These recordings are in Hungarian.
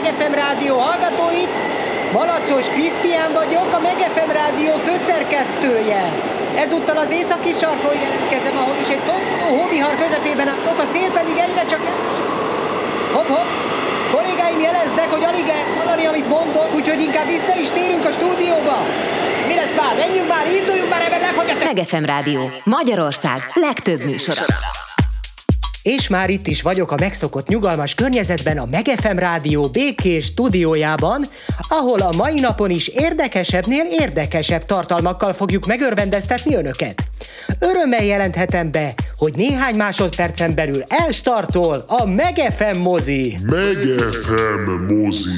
Megefem Rádió hallgatóit. Malacos Krisztián vagyok, a Megefem Rádió főszerkesztője. Ezúttal az északi sarkon jelentkezem, ahol is egy tomboló hóvihar közepében állok, a szél pedig egyre csak Hopp, hopp! Kollégáim jeleznek, hogy alig lehet hallani, amit mondok, úgyhogy inkább vissza is térünk a stúdióba. Mi lesz már? Menjünk már, induljunk már, ebben lefogy a... Megefem Rádió. Magyarország legtöbb műsora. És már itt is vagyok a megszokott nyugalmas környezetben, a Megefem Rádió békés stúdiójában, ahol a mai napon is érdekesebbnél érdekesebb tartalmakkal fogjuk megörvendeztetni önöket. Örömmel jelenthetem be, hogy néhány másodpercen belül elstartol a Megefem mozi. Megefem mozi.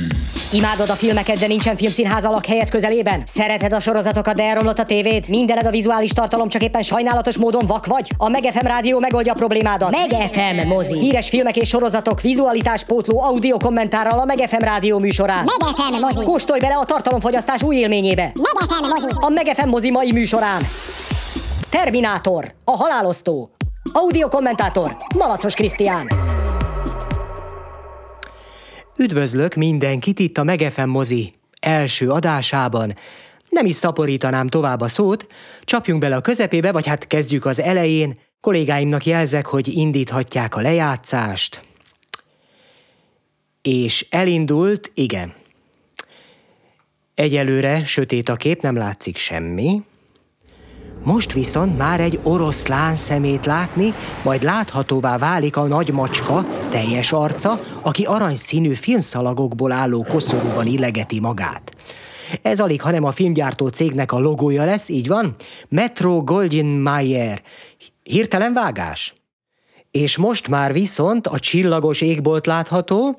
Imádod a filmeket, de nincsen filmszínház a helyet közelében? Szereted a sorozatokat, de elromlott a tévéd? Mindened a vizuális tartalom, csak éppen sajnálatos módon vak vagy? A Megefem rádió megoldja a problémádat. Megefem mozi. Híres filmek és sorozatok, vizualitás pótló audio kommentárral a Megefem rádió műsorán. Megefem mozi. Kóstolj bele a tartalomfogyasztás új élményébe. Megefem mozi. A Megefem mozi mai műsorán. Terminátor, a halálosztó. Audio kommentátor, Malacos Krisztián. Üdvözlök mindenkit itt a Megefem mozi első adásában. Nem is szaporítanám tovább a szót, csapjunk bele a közepébe, vagy hát kezdjük az elején. Kollégáimnak jelzek, hogy indíthatják a lejátszást. És elindult, igen. Egyelőre sötét a kép, nem látszik semmi. Most viszont már egy oroszlán szemét látni, majd láthatóvá válik a nagy macska, teljes arca, aki aranyszínű filmszalagokból álló koszorúban illegeti magát. Ez alig, hanem a filmgyártó cégnek a logója lesz, így van? Metro Goldwyn Mayer. Hirtelen vágás. És most már viszont a csillagos égbolt látható,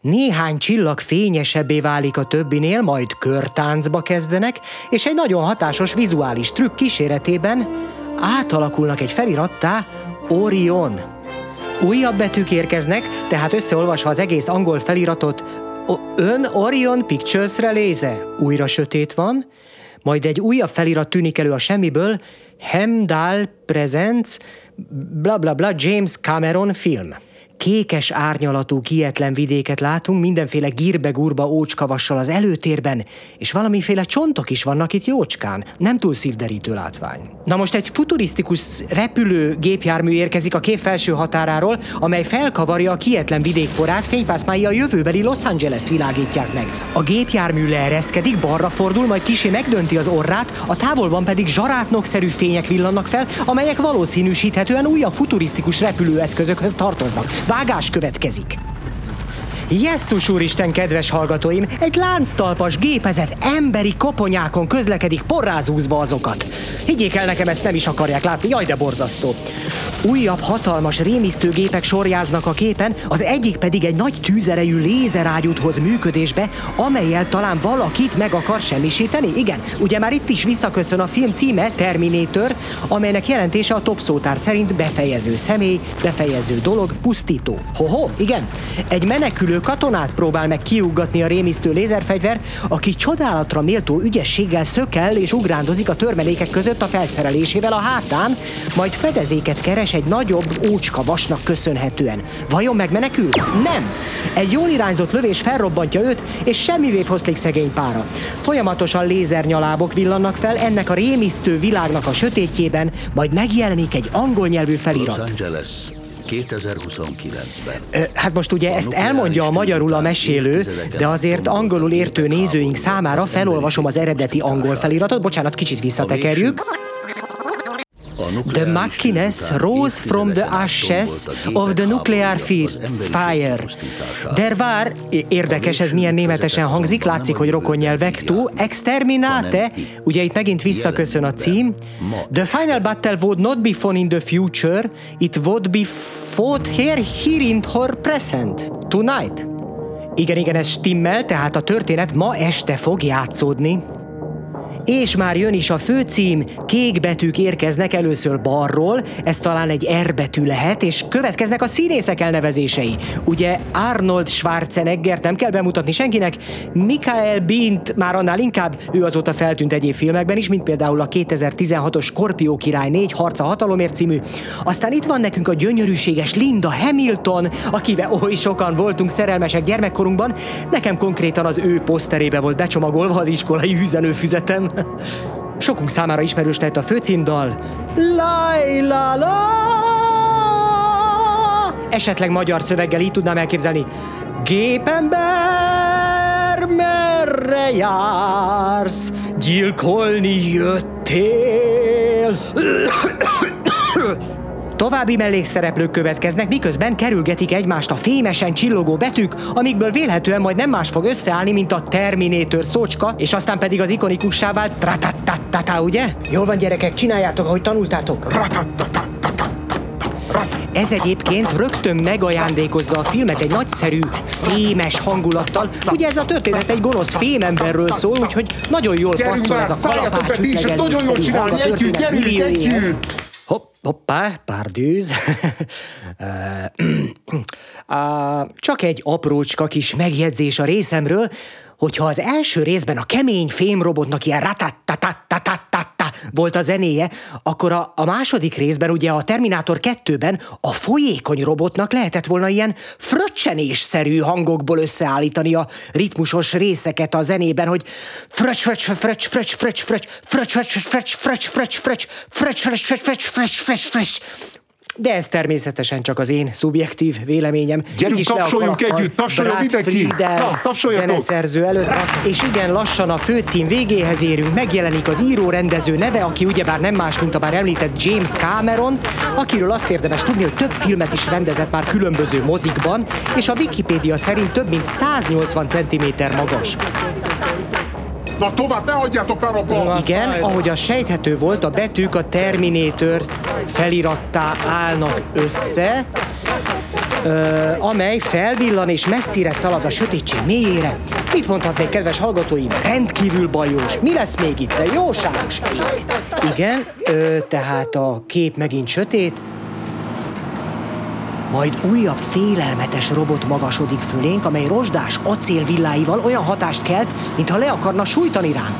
néhány csillag fényesebbé válik a többinél, majd körtáncba kezdenek, és egy nagyon hatásos vizuális trükk kíséretében átalakulnak egy felirattá Orion. Újabb betűk érkeznek, tehát összeolvasva az egész angol feliratot, Ön Orion Pictures-re léze. Újra sötét van, majd egy újabb felirat tűnik elő a semmiből, Hemdal Presents, bla bla bla James Cameron film kékes árnyalatú kietlen vidéket látunk, mindenféle gírbe-gurba ócskavassal az előtérben, és valamiféle csontok is vannak itt jócskán. Nem túl szívderítő látvány. Na most egy futurisztikus repülő gépjármű érkezik a kép felső határáról, amely felkavarja a kietlen vidékporát, fénypászmái a jövőbeli Los Angeles-t világítják meg. A gépjármű leereszkedik, balra fordul, majd kisé megdönti az orrát, a távolban pedig zsarátnokszerű fények villannak fel, amelyek valószínűsíthetően újabb futurisztikus repülőeszközökhöz tartoznak. Vágás következik. Jesszus úristen, kedves hallgatóim, egy lánctalpas gépezet emberi koponyákon közlekedik, porrázúzva azokat. Higgyék el nekem, ezt nem is akarják látni, jaj de borzasztó. Újabb hatalmas rémisztőgépek sorjáznak a képen, az egyik pedig egy nagy tűzerejű lézerágyút hoz működésbe, amelyel talán valakit meg akar semmisíteni. Igen, ugye már itt is visszaköszön a film címe Terminator, amelynek jelentése a top szótár szerint befejező személy, befejező dolog, pusztító. Hoho, igen, egy menekülő katonát próbál meg kiuggatni a rémisztő lézerfegyver, aki csodálatra méltó ügyességgel szökel és ugrándozik a törmelékek között a felszerelésével a hátán, majd fedezéket keres egy nagyobb ócska vasnak köszönhetően. Vajon megmenekül? Nem! Egy jól irányzott lövés felrobbantja őt, és semmivé foszlik szegény pára. Folyamatosan lézernyalábok villannak fel ennek a rémisztő világnak a sötétjében, majd megjelenik egy angol nyelvű felirat. Los Angeles. 2029-ben. Hát most ugye ezt elmondja a magyarul a mesélő, de azért angolul értő nézőink számára felolvasom az eredeti angol feliratot. Bocsánat, kicsit visszatekerjük. The Machines rose from the ashes of the nuclear fire. Der war, érdekes ez milyen németesen hangzik, látszik, hogy rokonnyelvek, tu exterminate, ugye itt megint visszaköszön a cím. The final battle would not be fought in the future, it would be fought here, here in her present, tonight. Igen, igen, ez stimmel, tehát a történet ma este fog játszódni. És már jön is a főcím, kék betűk érkeznek először balról, ez talán egy R betű lehet, és következnek a színészek elnevezései. Ugye Arnold Schwarzenegger nem kell bemutatni senkinek, Michael Bint már annál inkább, ő azóta feltűnt egyéb filmekben is, mint például a 2016-os Skorpió király 4 harca hatalomért című. Aztán itt van nekünk a gyönyörűséges Linda Hamilton, akibe oly sokan voltunk szerelmesek gyermekkorunkban, nekem konkrétan az ő poszterébe volt becsomagolva az iskolai üzenőfüzetem. Sokunk számára ismerős lett a főcímdal. Laila la Esetleg magyar szöveggel így tudnám elképzelni. Gépember, merre jársz? Gyilkolni jöttél? További mellékszereplők következnek, miközben kerülgetik egymást a fémesen csillogó betűk, amikből vélhetően majd nem más fog összeállni, mint a Terminator szócska, és aztán pedig az ikonikussá vált tratatatata, ugye? Jól van gyerekek, csináljátok, ahogy tanultátok. Ez egyébként rögtön megajándékozza a filmet egy nagyszerű, fémes hangulattal. Ugye ez a történet egy gonosz fémemberről szól, úgyhogy nagyon jól passzol ez a kalapács ezt nagyon jól csinálni, együtt, gyerünk, együtt. Hopp, hoppá, párdűz. Á, Csak egy aprócska kis megjegyzés a részemről, hogyha az első részben a kemény fémrobotnak ilyen ratatatatatatata volt a zenéje, akkor a, a második részben, ugye a Terminátor 2-ben a folyékony robotnak lehetett volna ilyen fröccsenésszerű hangokból összeállítani a ritmusos részeket a zenében, hogy fröcs, fröcs, fröcs, fröcs, fröcs, fröcs, fröcs, fröcs, fröcs, fröcs, fröcs, fröcs, fröcs, fröcs, fröcs, fröcs, fröcs, fröcs. De ez természetesen csak az én szubjektív véleményem. Gyerünk, is tapsoljunk együtt, tapsoljon mindenki! Na, tapsoljatok! zeneszerző előtt. És igen, lassan a főcím végéhez érünk, megjelenik az író-rendező neve, aki ugyebár nem más, mint a már említett James Cameron, akiről azt érdemes tudni, hogy több filmet is rendezett már különböző mozikban, és a Wikipédia szerint több mint 180 cm magas. Na tovább, ne hagyjátok már abba! Igen, ahogy a sejthető volt, a betűk a Terminator felirattá állnak össze, ö, amely felvillan és messzire szalad a sötétség mélyére. Mit mondhatnék, kedves hallgatóim? Rendkívül bajós. Mi lesz még itt? De jóságos ég. Igen, ö, tehát a kép megint sötét, majd újabb félelmetes robot magasodik fölénk, amely rozsdás acélvilláival olyan hatást kelt, mintha le akarna sújtani ránk.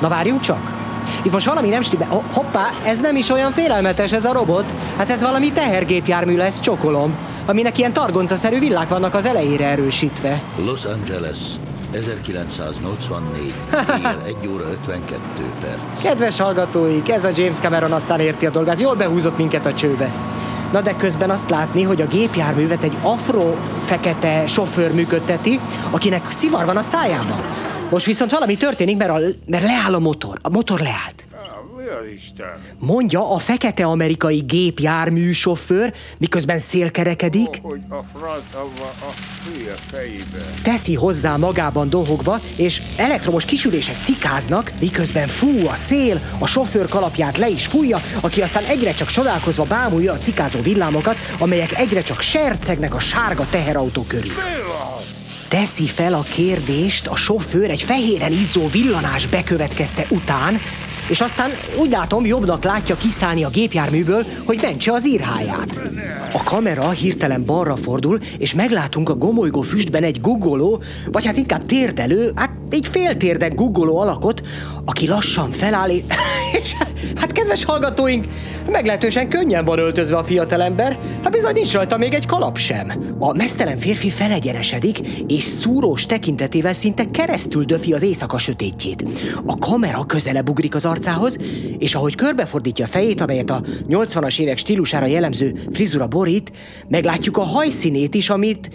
Na várjunk csak! Itt most valami nem. Oh, hoppá, ez nem is olyan félelmetes ez a robot. Hát ez valami tehergépjármű lesz, csokolom. Aminek ilyen targoncaszerű villák vannak az elejére erősítve. Los Angeles, 1984, éjjel 1 óra 52 perc. Kedves hallgatóik, ez a James Cameron aztán érti a dolgát, jól behúzott minket a csőbe. Na de közben azt látni, hogy a gépjárművet egy afro-fekete sofőr működteti, akinek szivar van a szájában. Most viszont valami történik, mert, a, mert leáll a motor. A motor leállt. Mondja a fekete amerikai gépjármű sofőr, miközben szélkerekedik, hogy a francba a hülye fejébe. teszi hozzá magában dohogva, és elektromos kisülések cikáznak, miközben fú a szél, a sofőr kalapját le is fújja, aki aztán egyre csak csodálkozva bámulja a cikázó villámokat, amelyek egyre csak sercegnek a sárga teherautó körül. Teszi fel a kérdést a sofőr egy fehéren izzó villanás bekövetkezte után, és aztán úgy látom, jobbnak látja kiszállni a gépjárműből, hogy mentse az írháját. A kamera hirtelen balra fordul, és meglátunk a gomolygó füstben egy guggoló, vagy hát inkább térdelő, hát így féltérden guggoló alakot, aki lassan feláll, és, hát kedves hallgatóink, meglehetősen könnyen van öltözve a fiatalember, hát bizony nincs rajta még egy kalap sem. A mesztelen férfi felegyenesedik, és szúrós tekintetével szinte keresztül döfi az éjszaka sötétjét. A kamera közelebb ugrik az arcához, és ahogy körbefordítja a fejét, amelyet a 80-as évek stílusára jellemző frizura borít, meglátjuk a hajszínét is, amit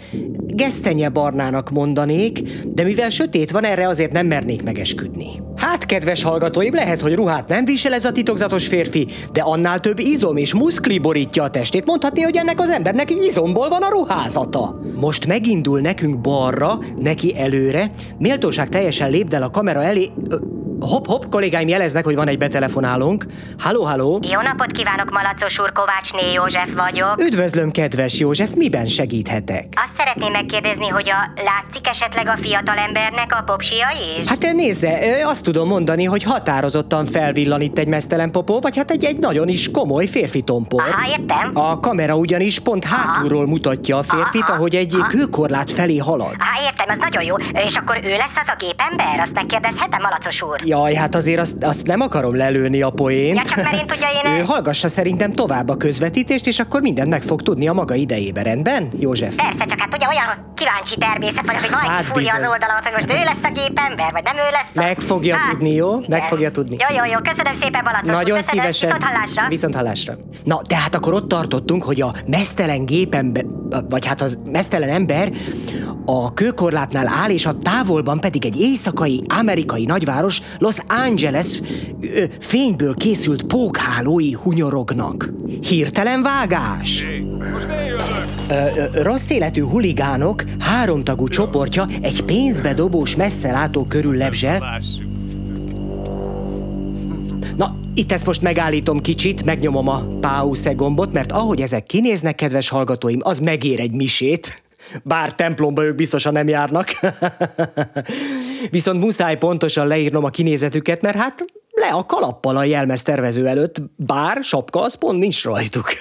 gesztenye barnának mondanék, de mivel sötét van, erre erre azért nem mernék megesküdni. Hát, kedves hallgatóim, lehet, hogy ruhát nem visel ez a titokzatos férfi, de annál több izom és muszkli borítja a testét. Mondhatni, hogy ennek az embernek izomból van a ruházata. Most megindul nekünk balra, neki előre, méltóság teljesen lépdel a kamera elé... Ö, Hopp, kollégáim jeleznek, hogy van egy betelefonálónk. Halló, halló. Jó napot kívánok, Malacos úr, Kovácsné József vagyok. Üdvözlöm, kedves József, miben segíthetek? Azt szeretném megkérdezni, hogy a látszik esetleg a fiatalembernek a popsia is? Hát nézze, azt tudom mondani, hogy határozottan felvillan itt egy mesztelen popó, vagy hát egy, egy nagyon is komoly férfi tompor. Aha, értem. A kamera ugyanis pont hátulról mutatja a férfit, Aha, ahogy egy aha. kőkorlát felé halad. Á, értem, az nagyon jó. És akkor ő lesz az a gépember? Azt megkérdezhetem, Malacos úr? Jaj, hát azért azt, azt nem akarom lelőni a poént. Ja, csak mert én tudja, én- Ő hallgassa szerintem tovább a közvetítést, és akkor mindent meg fog tudni a maga idejében, rendben, József? Persze, csak hát tudja, olyan kíváncsi természet vagyok, hogy majd Hát kifúrja az oldalamat, hogy most ő lesz a gépember, vagy nem ő lesz a... Meg fogja Hát, tudni, jó? Meg igen. fogja tudni. Jó, jó, jó, köszönöm szépen, Malacos úr, Nagyon köszönöm. szívesen. Viszont hallásra. Viszont hallásra. Na, tehát akkor ott tartottunk, hogy a mesztelen gépember, vagy hát az mesztelen ember a kőkorlátnál áll, és a távolban pedig egy éjszakai amerikai nagyváros, Los Angeles ö, fényből készült pókhálói hunyorognak. Hirtelen vágás! Ö, ö, rossz életű huligánok háromtagú csoportja egy pénzbe dobós messzelátó körül lebzsel, Na, itt ezt most megállítom kicsit, megnyomom a pause gombot, mert ahogy ezek kinéznek, kedves hallgatóim, az megér egy misét. Bár templomba ők biztosan nem járnak. Viszont muszáj pontosan leírnom a kinézetüket, mert hát le a kalappal a jelmez tervező előtt, bár sapka az pont nincs rajtuk.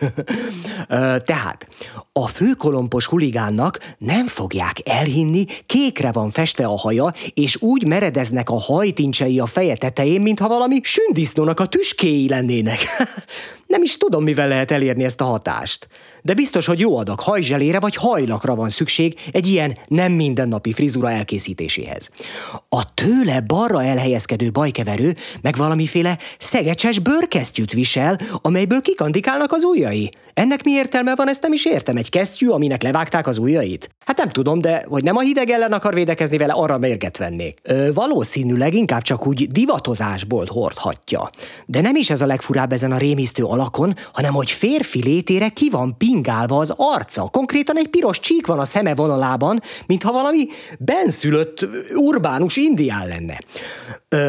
Tehát, a főkolompos huligánnak nem fogják elhinni, kékre van festve a haja, és úgy meredeznek a hajtincsei a feje tetején, mintha valami sündisznónak a tüskéi lennének. Nem is tudom, mivel lehet elérni ezt a hatást. De biztos, hogy jó adag hajzselére vagy hajlakra van szükség egy ilyen nem mindennapi frizura elkészítéséhez. A tőle balra elhelyezkedő bajkeverő meg valamiféle szegecses bőrkesztyűt visel, amelyből kikandikálnak az ujjai. Ennek mi értelme van, ezt nem is értem. Egy kesztyű, aminek levágták az ujjait? Hát nem tudom, de hogy nem a hideg ellen akar védekezni vele, arra mérget vennék. Ö, valószínűleg inkább csak úgy divatozásból hordhatja. De nem is ez a legfurább ezen a rémisztő alakon, hanem hogy férfi létére ki van pingálva az arca. Konkrétan egy piros csík van a szeme vonalában, mintha valami benszülött urbánus indián lenne.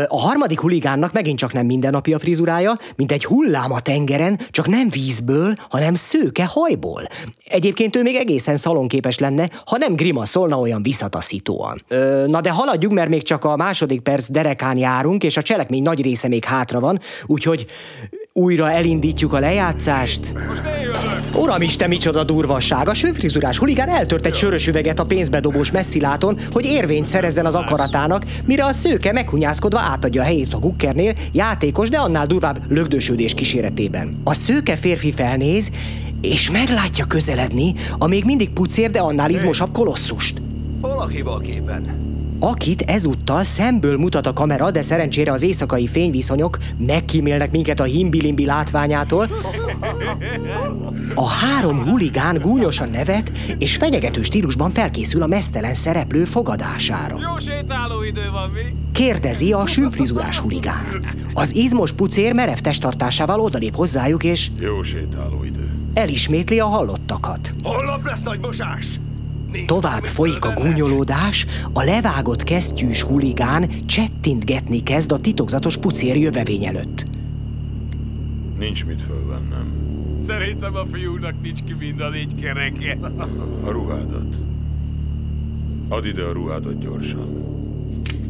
A harmadik huligánnak megint csak nem mindennapi a frizurája, mint egy hullám a tengeren, csak nem vízből, hanem szőke hajból. Egyébként ő még egészen szalonképes lenne, ha nem grimaszolna olyan visszataszítóan. Ö, na de haladjunk, mert még csak a második perc derekán járunk, és a cselekmény nagy része még hátra van, úgyhogy újra elindítjuk a lejátszást. Uram Isten, micsoda durvasság! A sőfrizurás huligán eltört egy sörös üveget a pénzbedobós messziláton, hogy érvényt szerezzen az akaratának, mire a szőke meghunyászkodva átadja a helyét a gukkernél, játékos, de annál durvább lögdösödés kíséretében. A szőke férfi felnéz, és meglátja közeledni a még mindig pucér, de annál izmosabb kolosszust. Hol a hiba a képen? Akit ezúttal szemből mutat a kamera, de szerencsére az éjszakai fényviszonyok megkímélnek minket a himbilimbi látványától. A három huligán gúnyosan nevet, és fenyegető stílusban felkészül a mesztelen szereplő fogadására. Jó sétálóidő van, mi? Kérdezi a sümfrizurás huligán. Az izmos pucér merev testtartásával odalép hozzájuk, és Jó sétálóidő. elismétli a hallottakat. Holnap lesz nagy mosás! Tovább folyik a gúnyolódás, a levágott kesztyűs huligán csettintgetni kezd a titokzatos pucér jövevény előtt. Nincs mit fölvennem. Szerintem a fiúnak nincs ki mind a négy kereke. A ruhádat. Add ide a ruhádat gyorsan.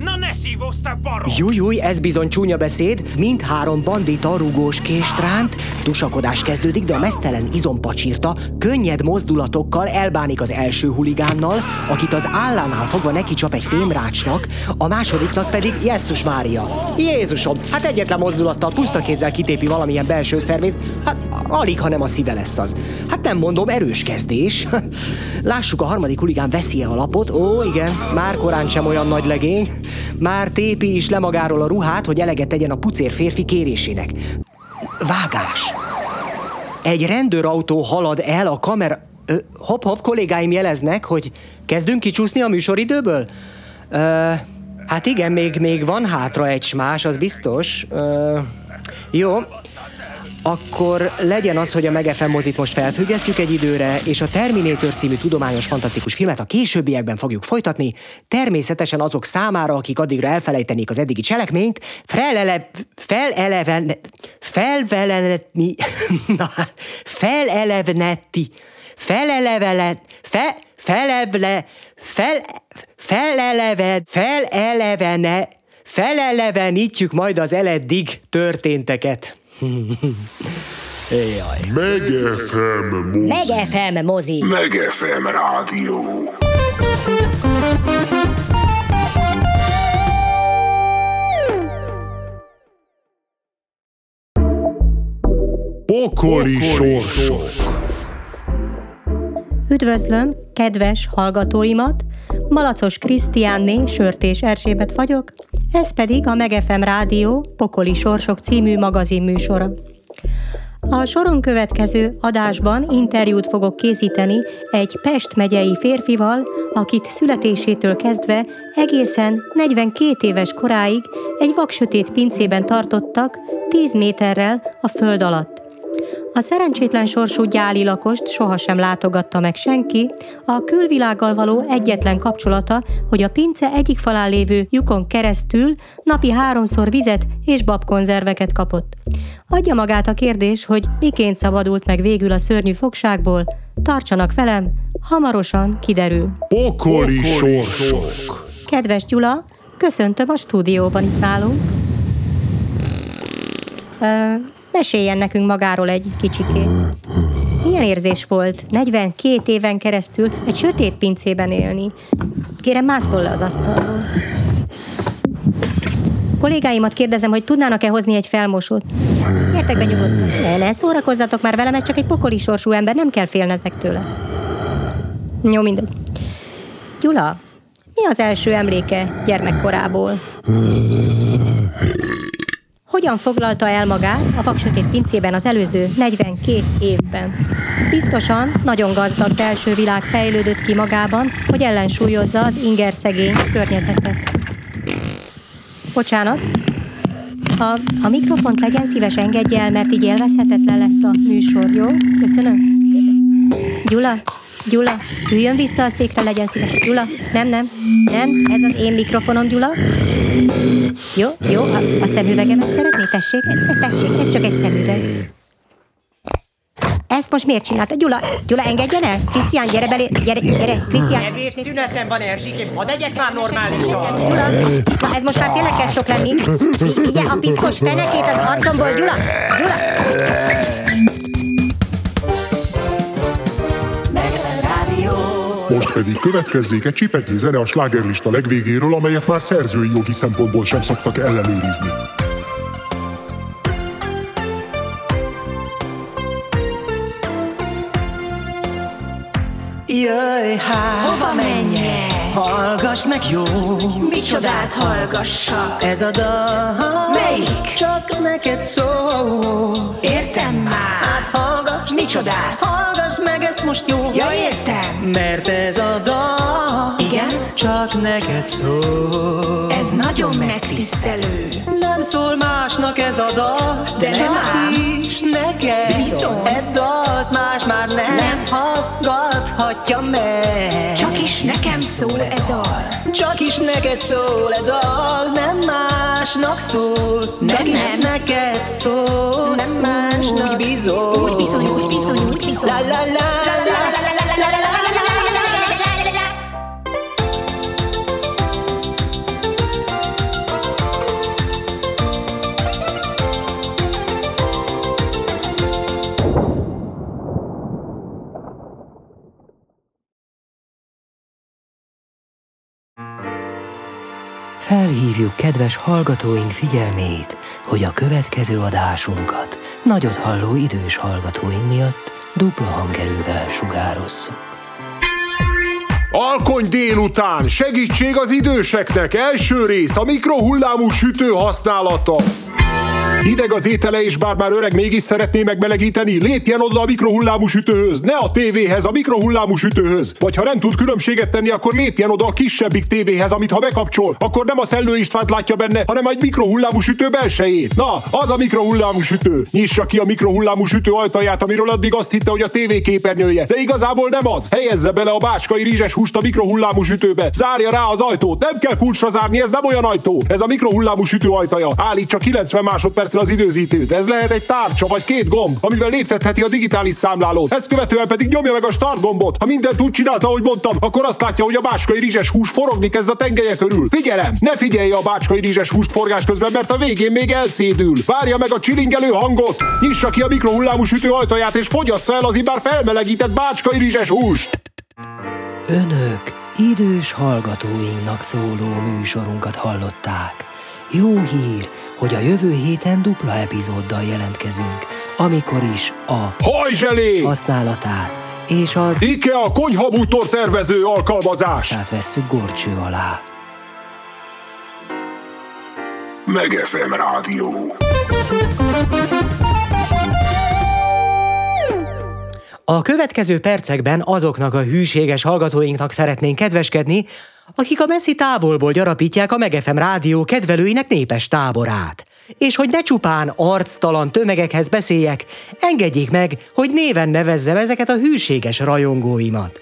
Na ne szívoztak, barom! Jújjúj, ez bizony csúnya beszéd, mindhárom bandita rugós késtránt, tusakodás kezdődik, de a mesztelen izompacsírta könnyed mozdulatokkal elbánik az első huligánnal, akit az állánál fogva neki csap egy fémrácsnak, a másodiknak pedig Jesszus Mária. Jézusom, hát egyetlen mozdulattal puszta kézzel kitépi valamilyen belső szervét, hát alig, ha nem a szíve lesz az. Hát nem mondom, erős kezdés. Lássuk, a harmadik huligán veszi a lapot. Ó, igen, már korán sem olyan nagy legény. Már tépi is le magáról a ruhát, hogy eleget tegyen a pucér férfi kérésének. Vágás. Egy rendőrautó halad el a kamera... Hopp, kollégáim jeleznek, hogy kezdünk kicsúszni a műsoridőből? Ö, Hát igen, még, még van hátra egy smás, az biztos. Ö, jó, akkor legyen az, hogy a Megefem mozit most felfüggesztjük egy időre, és a Terminator című tudományos fantasztikus filmet a későbbiekben fogjuk folytatni, természetesen azok számára, akik addigra elfelejtenék az eddigi cselekményt, felele, feleleven, felvelenetni, na, felelevenetti, felelevelet, fe, felevle, fel, feleleve, felelevene, felelevenítjük majd az eleddig történteket. Jaj. Megefem mozi. Megefem mozi. Megefem rádió. Pokoli sorsok. Üdvözlöm, kedves hallgatóimat! Malacos Krisztiánné, Sörtés Erzsébet vagyok, ez pedig a Megefem Rádió Pokoli Sorsok című magazinműsora. A soron következő adásban interjút fogok készíteni egy Pest megyei férfival, akit születésétől kezdve egészen 42 éves koráig egy vaksötét pincében tartottak 10 méterrel a föld alatt. A szerencsétlen sorsú gyáli lakost sohasem látogatta meg senki, a külvilággal való egyetlen kapcsolata, hogy a pince egyik falán lévő lyukon keresztül napi háromszor vizet és babkonzerveket kapott. Adja magát a kérdés, hogy miként szabadult meg végül a szörnyű fogságból, tartsanak velem, hamarosan kiderül. Pokoli sorsok. Kedves Gyula, köszöntöm a stúdióban itt nálunk. Ö, meséljen nekünk magáról egy kicsikét. Milyen érzés volt 42 éven keresztül egy sötét pincében élni? Kérem, másszol le az asztalról. Kollégáimat kérdezem, hogy tudnának-e hozni egy felmosót. Gyertek be nyugodtan. Ne, ne szórakozzatok már velem, ez csak egy pokoli sorsú ember, nem kell félnetek tőle. Jó, mindegy. Gyula, mi az első emléke gyermekkorából? Hogyan foglalta el magát a vaksötét pincében az előző 42 évben? Biztosan nagyon gazdag belső világ fejlődött ki magában, hogy ellensúlyozza az inger szegény környezetet. Bocsánat, a, a mikrofont legyen szíves, engedje el, mert így élvezhetetlen lesz a műsor, jó? Köszönöm. Gyula, Gyula, üljön vissza a székre, legyen szíves. Gyula, nem, nem, nem, ez az én mikrofonom, Gyula. Jó, jó, a, a szemüvegemet szeretné? Tessék, tessék, ez csak egy szemüveg. Ezt most miért csinálta? Gyula, Gyula, engedjen el! Krisztián, gyere belé, gyere, gyere, Krisztián! Evés szünetem van, Erzsikém, hadd egyek már normálisan. Gyula, na ez most már tényleg kezd sok lenni. Ugye a piszkos fenekét az arcomból, Gyula! Gyula! Most pedig következzék egy csipetnyi zene a slágerlista legvégéről, amelyet már szerzői jogi szempontból sem szoktak ellenőrizni. Jöjj hát! Hova menjek? Hallgass meg jó! Micsodát hallgassak? Ez a dal Melyik? Csak neked szól Értem már Hát hallgass Micsodát? Hallgass meg ezt most jó Ja értem? Mert ez a dal Igen? Csak neked szól. Ez nagyon megtisztelő. Nem szól másnak ez a dal De nem ám. is neked. Bizony. E dalt más már nem Nem. hallgathatja meg. Csak is nekem szól e dal Csak is neked szól e dal Nem másnak szól. De Csak nem. neked szól. Nem másnak. Úgy bizony Úgy bizony, úgy bizony, la la la la la Felhívjuk kedves hallgatóink figyelmét, hogy a következő adásunkat nagyot halló idős hallgatóink miatt dupla hangerővel sugározzuk. Alkony délután, segítség az időseknek, első rész, a mikrohullámú sütő használata. Hideg az étele, és bár már öreg mégis szeretné megmelegíteni, lépjen oda a mikrohullámú sütőhöz, ne a tévéhez, a mikrohullámú sütőhöz. Vagy ha nem tud különbséget tenni, akkor lépjen oda a kisebbik tévéhez, amit ha bekapcsol, akkor nem a Szellő Istvánt látja benne, hanem egy mikrohullámú sütő belsejét. Na, az a mikrohullámú sütő. Nyissa ki a mikrohullámú sütő ajtaját, amiről addig azt hitte, hogy a tévé képernyője. De igazából nem az. Helyezze bele a bácskai rizses húst a mikrohullámú sütőbe. Zárja rá az ajtót. Nem kell kulcsra zárni, ez nem olyan ajtó. Ez a mikrohullámú sütő ajtaja. Állítsa 90 másodpercre az időzítőt. Ez lehet egy tárcsa vagy két gomb, amivel léptetheti a digitális számlálót. Ezt követően pedig nyomja meg a start gombot. Ha mindent úgy csinálta, ahogy mondtam, akkor azt látja, hogy a bácskai rizses hús forogni kezd a tengelye körül. Figyelem, ne figyelje a bácskai rizses húst forgás közben, mert a végén még elszédül. Várja meg a csilingelő hangot, nyissa ki a mikrohullámú sütő ajtaját és fogyassza el az immár felmelegített bácskai rizses húst. Önök idős hallgatóinknak szóló műsorunkat hallották. Jó hír, hogy a jövő héten dupla epizóddal jelentkezünk, amikor is a Hajzselé! használatát és az IKEA konyhabútor tervező alkalmazás. át vesszük gorcső alá. Megefem Rádió. A következő percekben azoknak a hűséges hallgatóinknak szeretnénk kedveskedni, akik a messzi távolból gyarapítják a Megefem rádió kedvelőinek népes táborát. És hogy ne csupán arctalan tömegekhez beszéljek, engedjék meg, hogy néven nevezzem ezeket a hűséges rajongóimat.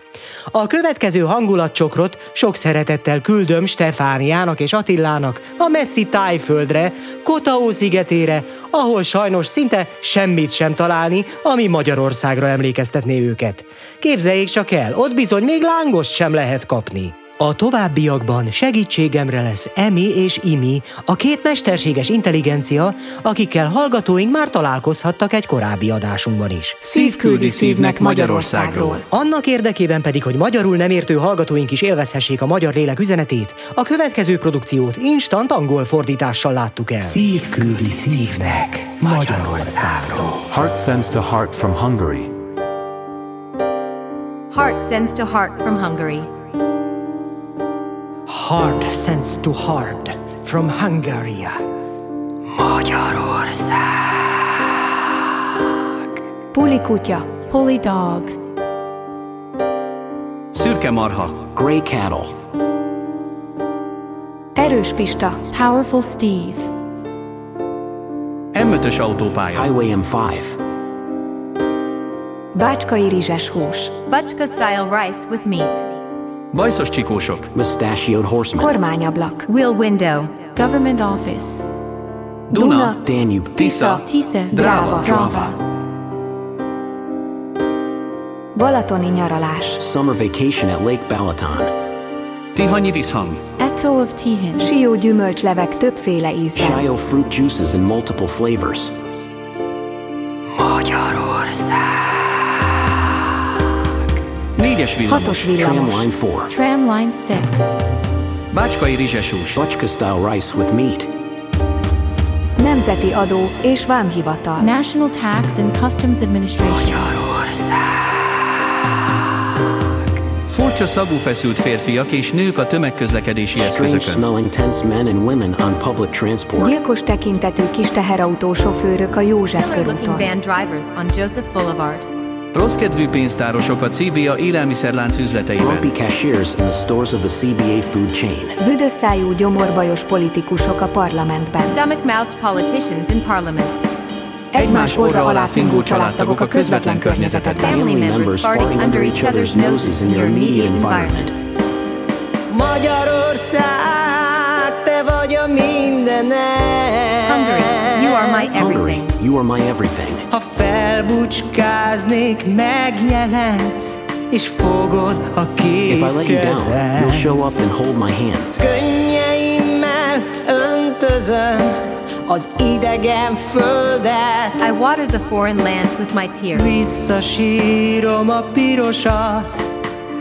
A következő hangulatcsokrot sok szeretettel küldöm Stefániának és Attilának a messzi tájföldre, Kotaó szigetére, ahol sajnos szinte semmit sem találni, ami Magyarországra emlékeztetné őket. Képzeljék csak el, ott bizony még lángost sem lehet kapni. A továbbiakban segítségemre lesz Emi és Imi, a két mesterséges intelligencia, akikkel hallgatóink már találkozhattak egy korábbi adásunkban is. Szívküldi szívnek Magyarországról. Annak érdekében pedig, hogy magyarul nem értő hallgatóink is élvezhessék a magyar lélek üzenetét, a következő produkciót instant angol fordítással láttuk el. Szív küldi szívnek Magyarországról. Heart sends to heart from Hungary. Heart sends to heart from Hungary. Heart sends to heart from Hungary. Magyarország. Puli kutya. Puli dog. Szürke marha. Grey cattle. Erős Pista. Powerful Steve. M5-ös autópálya. Highway M5. Bácskai rizses hús. Bacska style rice with meat. Bajszos csikósok. Mustachioed horsemen. Kormányablak. Wheel window. Government office. Duna. Danube. Tisza. Tisza. Dráva. Drava. Balatoni nyaralás. Summer vacation at Lake Balaton. Tihanyi visszhang. Echo of Tihin. Sió gyümölcslevek többféle ízben. Shio fruit juices in multiple flavors. Négyes villamos. Hatos villamos. Tramline 4. Tramline 6. Bácskai rizsesús. Bachka style rice with meat. Nemzeti adó és vámhivatal. National Tax and Customs Administration. Furcsa szagú feszült férfiak és nők a tömegközlekedési Strange eszközökön. smelling tense men and women on public transport. Gyilkos tekintetű kis teherautó sofőrök a József körúton. van drivers on Joseph Boulevard. Rosszkedvű pénztárosok a CBA élelmiszerlánc üzleteiben. Grumpy cashiers in the stores of the CBA food chain. Büdös szájú gyomorbajos politikusok a parlamentben. Stomach-mouthed politicians in parliament. Egymás orra alá fingó családtagok a közvetlen környezetedben. Family members farting under each other's noses in your immediate environment. Magyarország, te vagy a mindenem. Hungary, you are my everything. You are my everything. Ha felbucskáznék, megjelensz, és fogod a If két I let you down, you'll show up and hold my hands. Könnyeimmel öntözöm az idegen földet. I water the foreign land with my tears. Visszasírom a pirosat,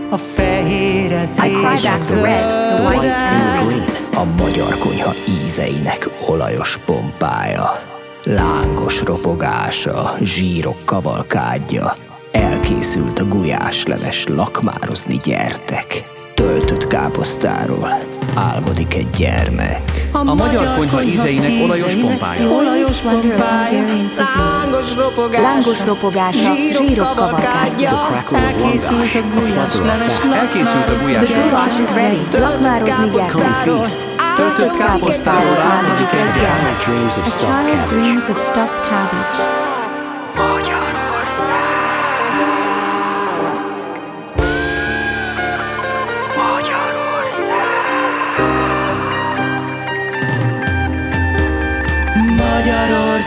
a fehéret I cry és a back the red, the white and the zöldet. A magyar konyha ízeinek olajos pompája, lángos ropogása, zsírok kavalkádja, elkészült a gulyásleves lakmározni gyertek. töltött káposztáról álmodik egy gyermek. A magyar konyha ízeinek olajos pompája. Olajos pompája, lángos ropogás, Lángos ropogása, zsírok kavalkádja. elkészült a gulyás leves Elkészült a gulyás The goulash is ready. Lakmározni gyertek. Töltött káposztáról álmodik egy A stuffed child cabbage. dreams of stuffed cabbage.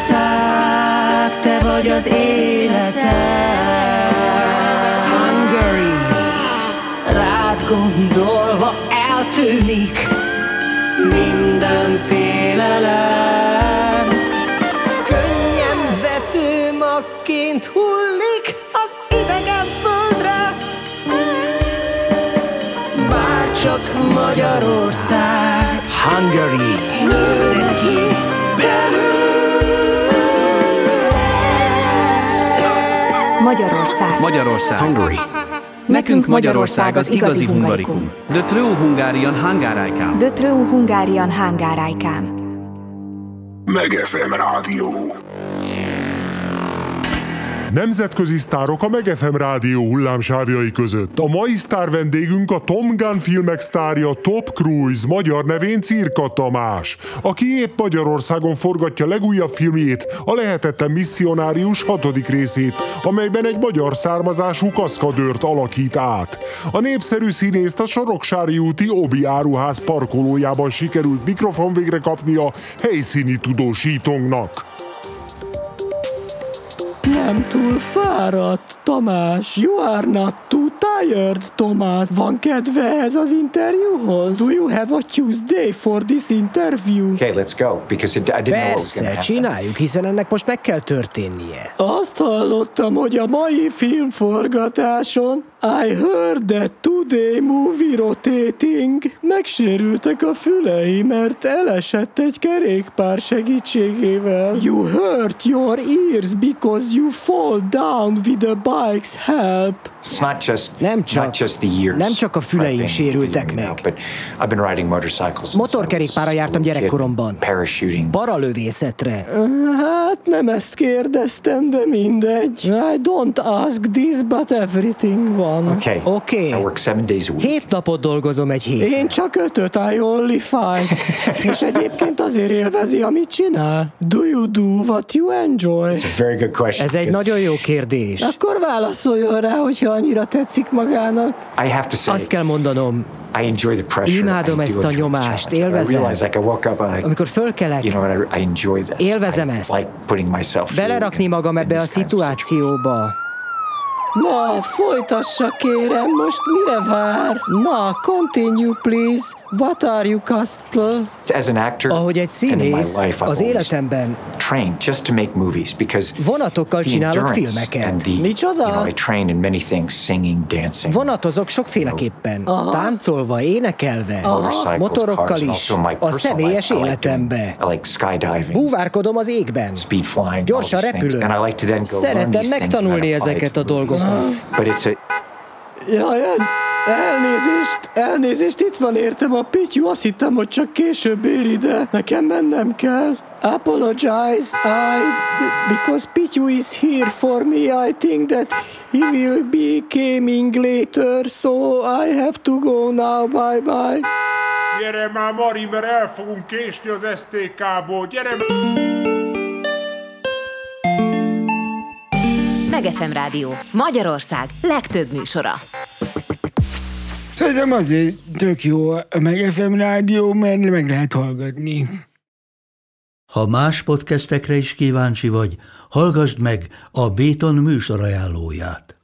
Magyarország, te vagy az életem. Hungary, rád gondolva Magyarország. Magyarország. Hungary. Nekünk Magyarország az igazi hungarikum. The true Hungarian Hungarijkám. The true Hungarian Hungarijkám. Megefem Rádió. Nemzetközi sztárok a Megefem Rádió hullámsávjai között. A mai sztár vendégünk a Tom Gun filmek sztárja Top Cruise, magyar nevén Cirka Tamás, aki épp Magyarországon forgatja legújabb filmjét, a Lehetetlen Misszionárius hatodik részét, amelyben egy magyar származású kaszkadőrt alakít át. A népszerű színészt a Soroksári úti Obi áruház parkolójában sikerült mikrofon végre kapnia helyszíni tudósítónknak. Nem túl fáradt, Tamás. You are not too tired, Tomás. Van kedve ez az interjúhoz? Do you have a Tuesday for this interview? Okay, let's go, because it, I didn't know what was going Persze, to happen. csináljuk, hiszen ennek most meg kell történnie. Azt hallottam, hogy a mai filmforgatáson I heard that today movie rotating megsérültek a fülei, mert elesett egy kerékpár segítségével. You hurt your ears because you fall down with the bike's help. It's not just Nem csak- not just the years. nem csak a füleim I've been sérültek meg. know, But I've been riding motorcycles. since I was Motorkerékpára jártam a little kid, gyerekkoromban. Parachuting. Paralövészetre. Hát nem ezt kérdeztem, de mindegy. I don't ask this, but everything van. Okay. Oké. I work seven days a week. Hét napot dolgozom egy héten. Én csak ötöt, I only five. És egyébként azért élvezi, amit csinál. Do you do what you enjoy? It's a very good question. Ez egy nagyon jó kérdés. Akkor válaszoljon rá, hogyha annyira tetszik magának. I have to say, Azt kell mondanom, I enjoy the pressure. Imádom I ezt a nyomást, élvezem. realize like I like, amikor fölkelek, you know what, I, I enjoy this. Élvezem I ezt. like putting myself belerakni in- magam ebbe a szituációba. Na, folytassa kérem, most mire vár? Na, continue please. What are you, Castle? As an actor, Ahogy egy and in my színész, life, I've az always életemben trained just to make movies because vonatokkal the csinálok endurance filmeket. and the, Micsoda? you know, I train in many things, singing, dancing. Vonatozok sokféleképpen. Aha. Táncolva, énekelve, motorcycles, motorokkal cars, and is, also my a personal személyes életembe. I like skydiving, Búvárkodom az égben. speed flying, Gyorsan repülök. Like to then go learn Szeretem megtanulni ezeket to a dolgokat. But it's a Jaj, el, elnézést, elnézést, itt van értem a Pityu, azt hittem, hogy csak később ér ide. Nekem mennem kell. Apologize, I, because Pityu is here for me, I think that he will be coming later, so I have to go now, bye bye. Gyere már, Mari, mert el fogunk késni az STK-ból. Gyere Megefem Rádió. Magyarország legtöbb műsora. Szerintem azért tök jó a Meg FM rádió, mert meg lehet hallgatni. Ha más podcastekre is kíváncsi vagy, hallgassd meg a Béton műsor ajánlóját.